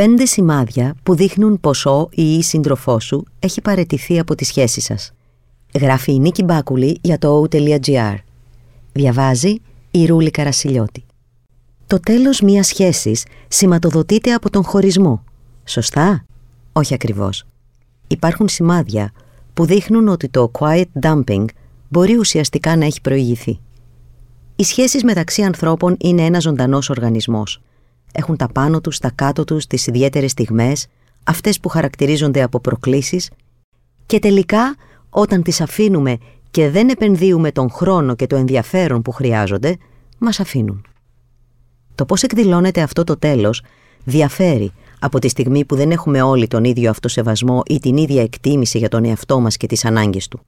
Πέντε σημάδια που δείχνουν ποσό ή η σύντροφό σου έχει παρετηθεί από τη σχέση σας. Γράφει η Νίκη Μπάκουλη για το o.gr. Διαβάζει η Ρούλη Καρασιλιώτη. Το τέλος μιας σχέσης σηματοδοτείται από τον χωρισμό. Σωστά; Όχι ακριβώς. Υπάρχουν σημάδια που δείχνουν ότι το quiet dumping μπορεί ουσιαστικά να έχει προηγηθεί. Οι σχέσεις μεταξύ ανθρώπων είναι ένας ζωντανός οργανισμός. Έχουν τα πάνω τους, τα κάτω τους, τις ιδιαίτερες στιγμές, αυτές που χαρακτηρίζονται από προκλήσεις και τελικά όταν τις αφήνουμε και δεν επενδύουμε τον χρόνο και το ενδιαφέρον που χρειάζονται, μας αφήνουν. Το πώς εκδηλώνεται αυτό το τέλος διαφέρει από τη στιγμή που δεν έχουμε όλοι τον ίδιο αυτοσεβασμό ή την ίδια εκτίμηση για τον εαυτό μας και τις ανάγκες του.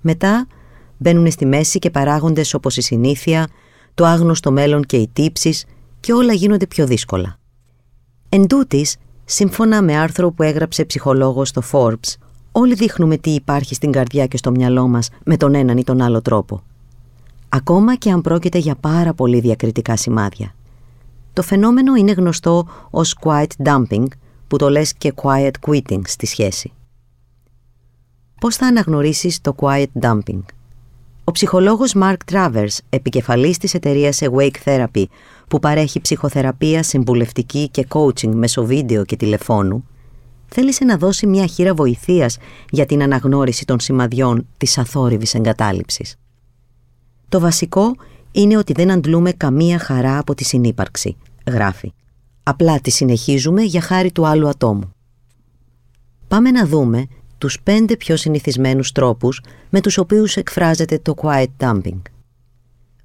Μετά μπαίνουν στη μέση και παράγοντες όπως η συνήθεια, το άγνωστο μέλλον και οι τύψεις και όλα γίνονται πιο δύσκολα. Εν τούτης, σύμφωνα με άρθρο που έγραψε ψυχολόγος στο Forbes, όλοι δείχνουμε τι υπάρχει στην καρδιά και στο μυαλό μας με τον έναν ή τον άλλο τρόπο. Ακόμα και αν πρόκειται για πάρα πολύ διακριτικά σημάδια. Το φαινόμενο είναι γνωστό ως quiet dumping, που το λες και quiet quitting στη σχέση. Πώς θα αναγνωρίσεις το quiet dumping? Ο ψυχολόγος Mark Travers, επικεφαλής της εταιρείας Awake Therapy, που παρέχει ψυχοθεραπεία, συμβουλευτική και coaching μέσω βίντεο και τηλεφώνου, θέλησε να δώσει μια χείρα βοηθείας για την αναγνώριση των σημαδιών της αθόρυβης εγκατάλειψης. Το βασικό είναι ότι δεν αντλούμε καμία χαρά από τη συνύπαρξη, γράφει. Απλά τη συνεχίζουμε για χάρη του άλλου ατόμου. Πάμε να δούμε τους πέντε πιο συνηθισμένους τρόπους με τους οποίους εκφράζεται το quiet dumping.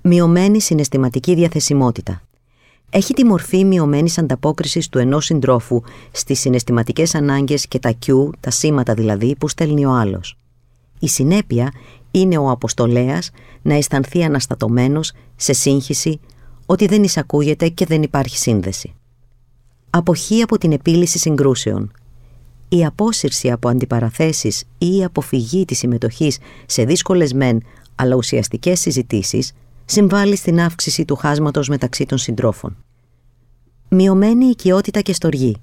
Μειωμένη συναισθηματική διαθεσιμότητα. Έχει τη μορφή μειωμένης ανταπόκρισης του ενός συντρόφου στις συναισθηματικές ανάγκες και τα cue, τα σήματα δηλαδή, που στέλνει ο άλλος. Η συνέπεια είναι ο αποστολέας να αισθανθεί αναστατωμένος, σε σύγχυση, ότι δεν εισακούγεται και δεν υπάρχει σύνδεση. Αποχή από την επίλυση συγκρούσεων. Η απόσυρση από αντιπαραθέσεις ή η αποφυγή της συμμετοχής σε δύσκολες μεν αλλά ουσιαστικές συζητήσεις συμβάλλει στην αύξηση του χάσματος μεταξύ των συντρόφων. Μειωμένη οικειότητα και στοργή.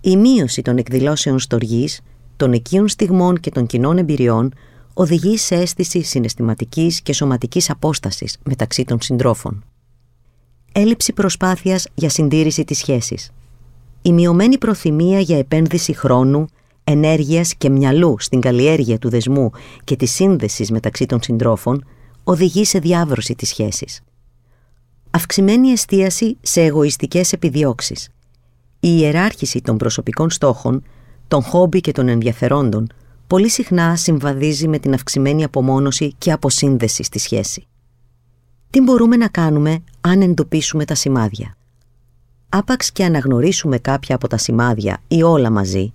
Η μείωση των εκδηλώσεων στοργής, των οικείων στιγμών και των κοινών εμπειριών οδηγεί σε αίσθηση συναισθηματικής και σωματικής απόστασης μεταξύ των συντρόφων. Έλλειψη προσπάθειας για συντήρηση της σχέσης. Η μειωμένη προθυμία για επένδυση χρόνου, ενέργειας και μυαλού στην καλλιέργεια του δεσμού και της σύνδεσης μεταξύ των συντρόφων οδηγεί σε διάβρωση της σχέσης. Αυξημένη εστίαση σε εγωιστικές επιδιώξεις. Η ιεράρχηση των προσωπικών στόχων, των χόμπι και των ενδιαφερόντων πολύ συχνά συμβαδίζει με την αυξημένη απομόνωση και αποσύνδεση στη σχέση. Τι μπορούμε να κάνουμε αν εντοπίσουμε τα σημάδια; Άπαξ και αναγνωρίσουμε κάποια από τα σημάδια ή όλα μαζί,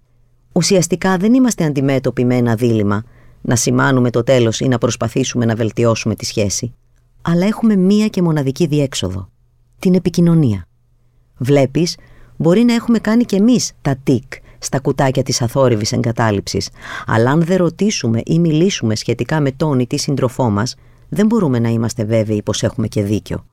ουσιαστικά δεν είμαστε αντιμέτωποι με ένα δίλημα να σημάνουμε το τέλος ή να προσπαθήσουμε να βελτιώσουμε τη σχέση, αλλά έχουμε μία και μοναδική διέξοδο, την επικοινωνία. Βλέπεις, μπορεί να έχουμε κάνει κι εμείς τα τικ στα κουτάκια της αθόρυβης εγκατάλειψης, αλλά αν δεν ρωτήσουμε ή μιλήσουμε σχετικά με τον ή τη σύντροφό μας, δεν μπορούμε να είμαστε βέβαιοι πως έχουμε και δίκιο.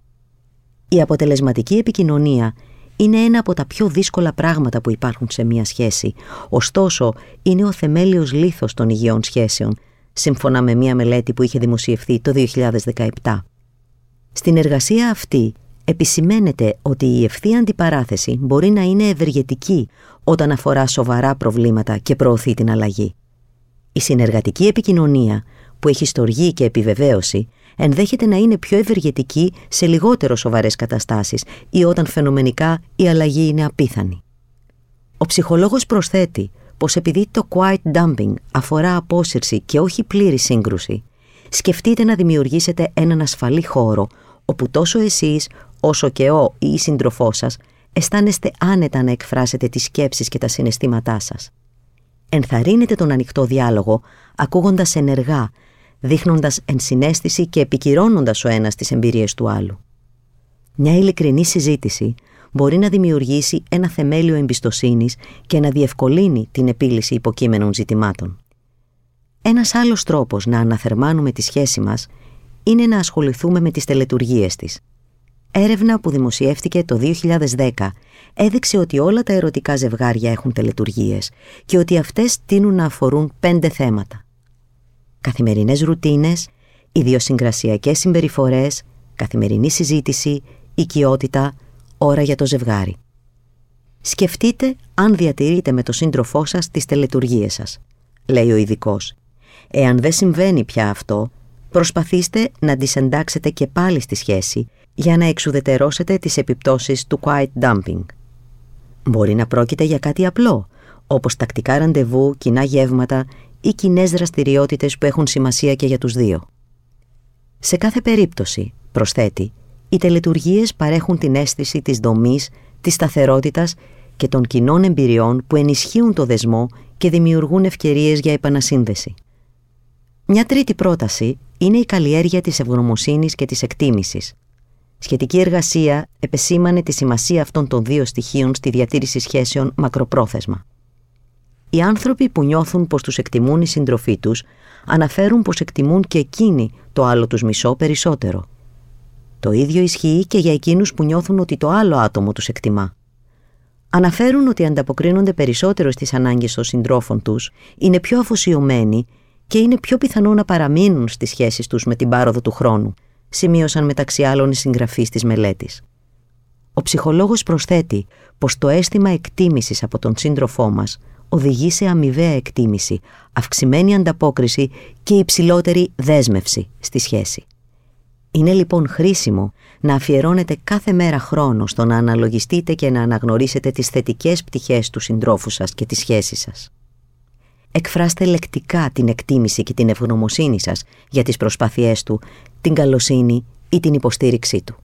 Η αποτελεσματική επικοινωνία είναι ένα από τα πιο δύσκολα πράγματα που υπάρχουν σε μία σχέση, ωστόσο είναι ο θεμέλιος λίθος των υγιών σχέσεων, σύμφωνα με μία μελέτη που είχε δημοσιευθεί το 2017. Στην εργασία αυτή επισημαίνεται ότι η ευθεία αντιπαράθεση μπορεί να είναι ευεργετική όταν αφορά σοβαρά προβλήματα και προωθεί την αλλαγή. Η συνεργατική επικοινωνία, που έχει στοργή και επιβεβαίωση, ενδέχεται να είναι πιο ευεργετική σε λιγότερο σοβαρές καταστάσεις ή όταν φαινομενικά η αλλαγή είναι απίθανη. Ο ψυχολόγος προσθέτει πως επειδή το quiet dumping αφορά απόσυρση και όχι πλήρη σύγκρουση, σκεφτείτε να δημιουργήσετε έναν ασφαλή χώρο όπου τόσο εσείς όσο και ο ή η σύντροφός σας αισθάνεστε άνετα να εκφράσετε τις σκέψεις και τα συναισθήματά σας. Ενθαρρύνετε τον ανοιχτό διάλογο ακούγοντας ενεργά, δείχνοντας ενσυναίσθηση και επικυρώνοντας ο ένας τις εμπειρίες του άλλου. Μια ειλικρινή συζήτηση μπορεί να δημιουργήσει ένα θεμέλιο εμπιστοσύνης και να διευκολύνει την επίλυση υποκείμενων ζητημάτων. Ένας άλλος τρόπος να αναθερμάνουμε τη σχέση μας είναι να ασχοληθούμε με τις τελετουργίες της. Έρευνα που δημοσιεύτηκε το 2010 έδειξε ότι όλα τα ερωτικά ζευγάρια έχουν τελετουργίες και ότι αυτές τείνουν να αφορούν πέντε θέματα. Καθημερινές ρουτίνες, ιδιοσυγκρασιακές συμπεριφορές, καθημερινή συζήτηση, οικειότητα, ώρα για το ζευγάρι. Σκεφτείτε αν διατηρείτε με το σύντροφό σας τις τελετουργίες σας, λέει ο ειδικός. Εάν δεν συμβαίνει πια αυτό, προσπαθήστε να τις εντάξετε και πάλι στη σχέση για να εξουδετερώσετε τις επιπτώσεις του quiet dumping. Μπορεί να πρόκειται για κάτι απλό, όπως τακτικά ραντεβού, κοινά γεύματα ή κοινέ δραστηριότητες που έχουν σημασία και για τους δύο. Σε κάθε περίπτωση, προσθέτει, οι τελετουργίες παρέχουν την αίσθηση της δομής, της σταθερότητας και των κοινών εμπειριών που ενισχύουν το δεσμό και δημιουργούν ευκαιρίες για επανασύνδεση. Μια τρίτη πρόταση είναι η καλλιέργεια της ευγνωμοσύνης και της εκτίμησης. Σχετική εργασία επεσήμανε τη σημασία αυτών των δύο στοιχείων στη διατήρηση σχέσεων μακροπρόθεσμα. Οι άνθρωποι που νιώθουν πως τους εκτιμούν οι συντροφοί τους αναφέρουν πως εκτιμούν και εκείνοι το άλλο τους μισό περισσότερο. Το ίδιο ισχύει και για εκείνους που νιώθουν ότι το άλλο άτομο τους εκτιμά. Αναφέρουν ότι ανταποκρίνονται περισσότερο στις ανάγκες των συντρόφων τους, είναι πιο αφοσιωμένοι και είναι πιο πιθανό να παραμείνουν στις σχέσεις τους με την πάροδο του χρόνου, σημείωσαν μεταξύ άλλων οι συγγραφείς της μελέτης. Ο ψυχολόγος προσθέτει πως το αίσθημα εκτίμησης από τον σύντροφό μας οδηγεί σε αμοιβαία εκτίμηση, αυξημένη ανταπόκριση και υψηλότερη δέσμευση στη σχέση. Είναι λοιπόν χρήσιμο να αφιερώνετε κάθε μέρα χρόνο στο να αναλογιστείτε και να αναγνωρίσετε τις θετικές πτυχές του συντρόφου σας και της σχέσης σας. Εκφράστε λεκτικά την εκτίμηση και την ευγνωμοσύνη σας για τις προσπάθειές του, την καλοσύνη ή την υποστήριξή του.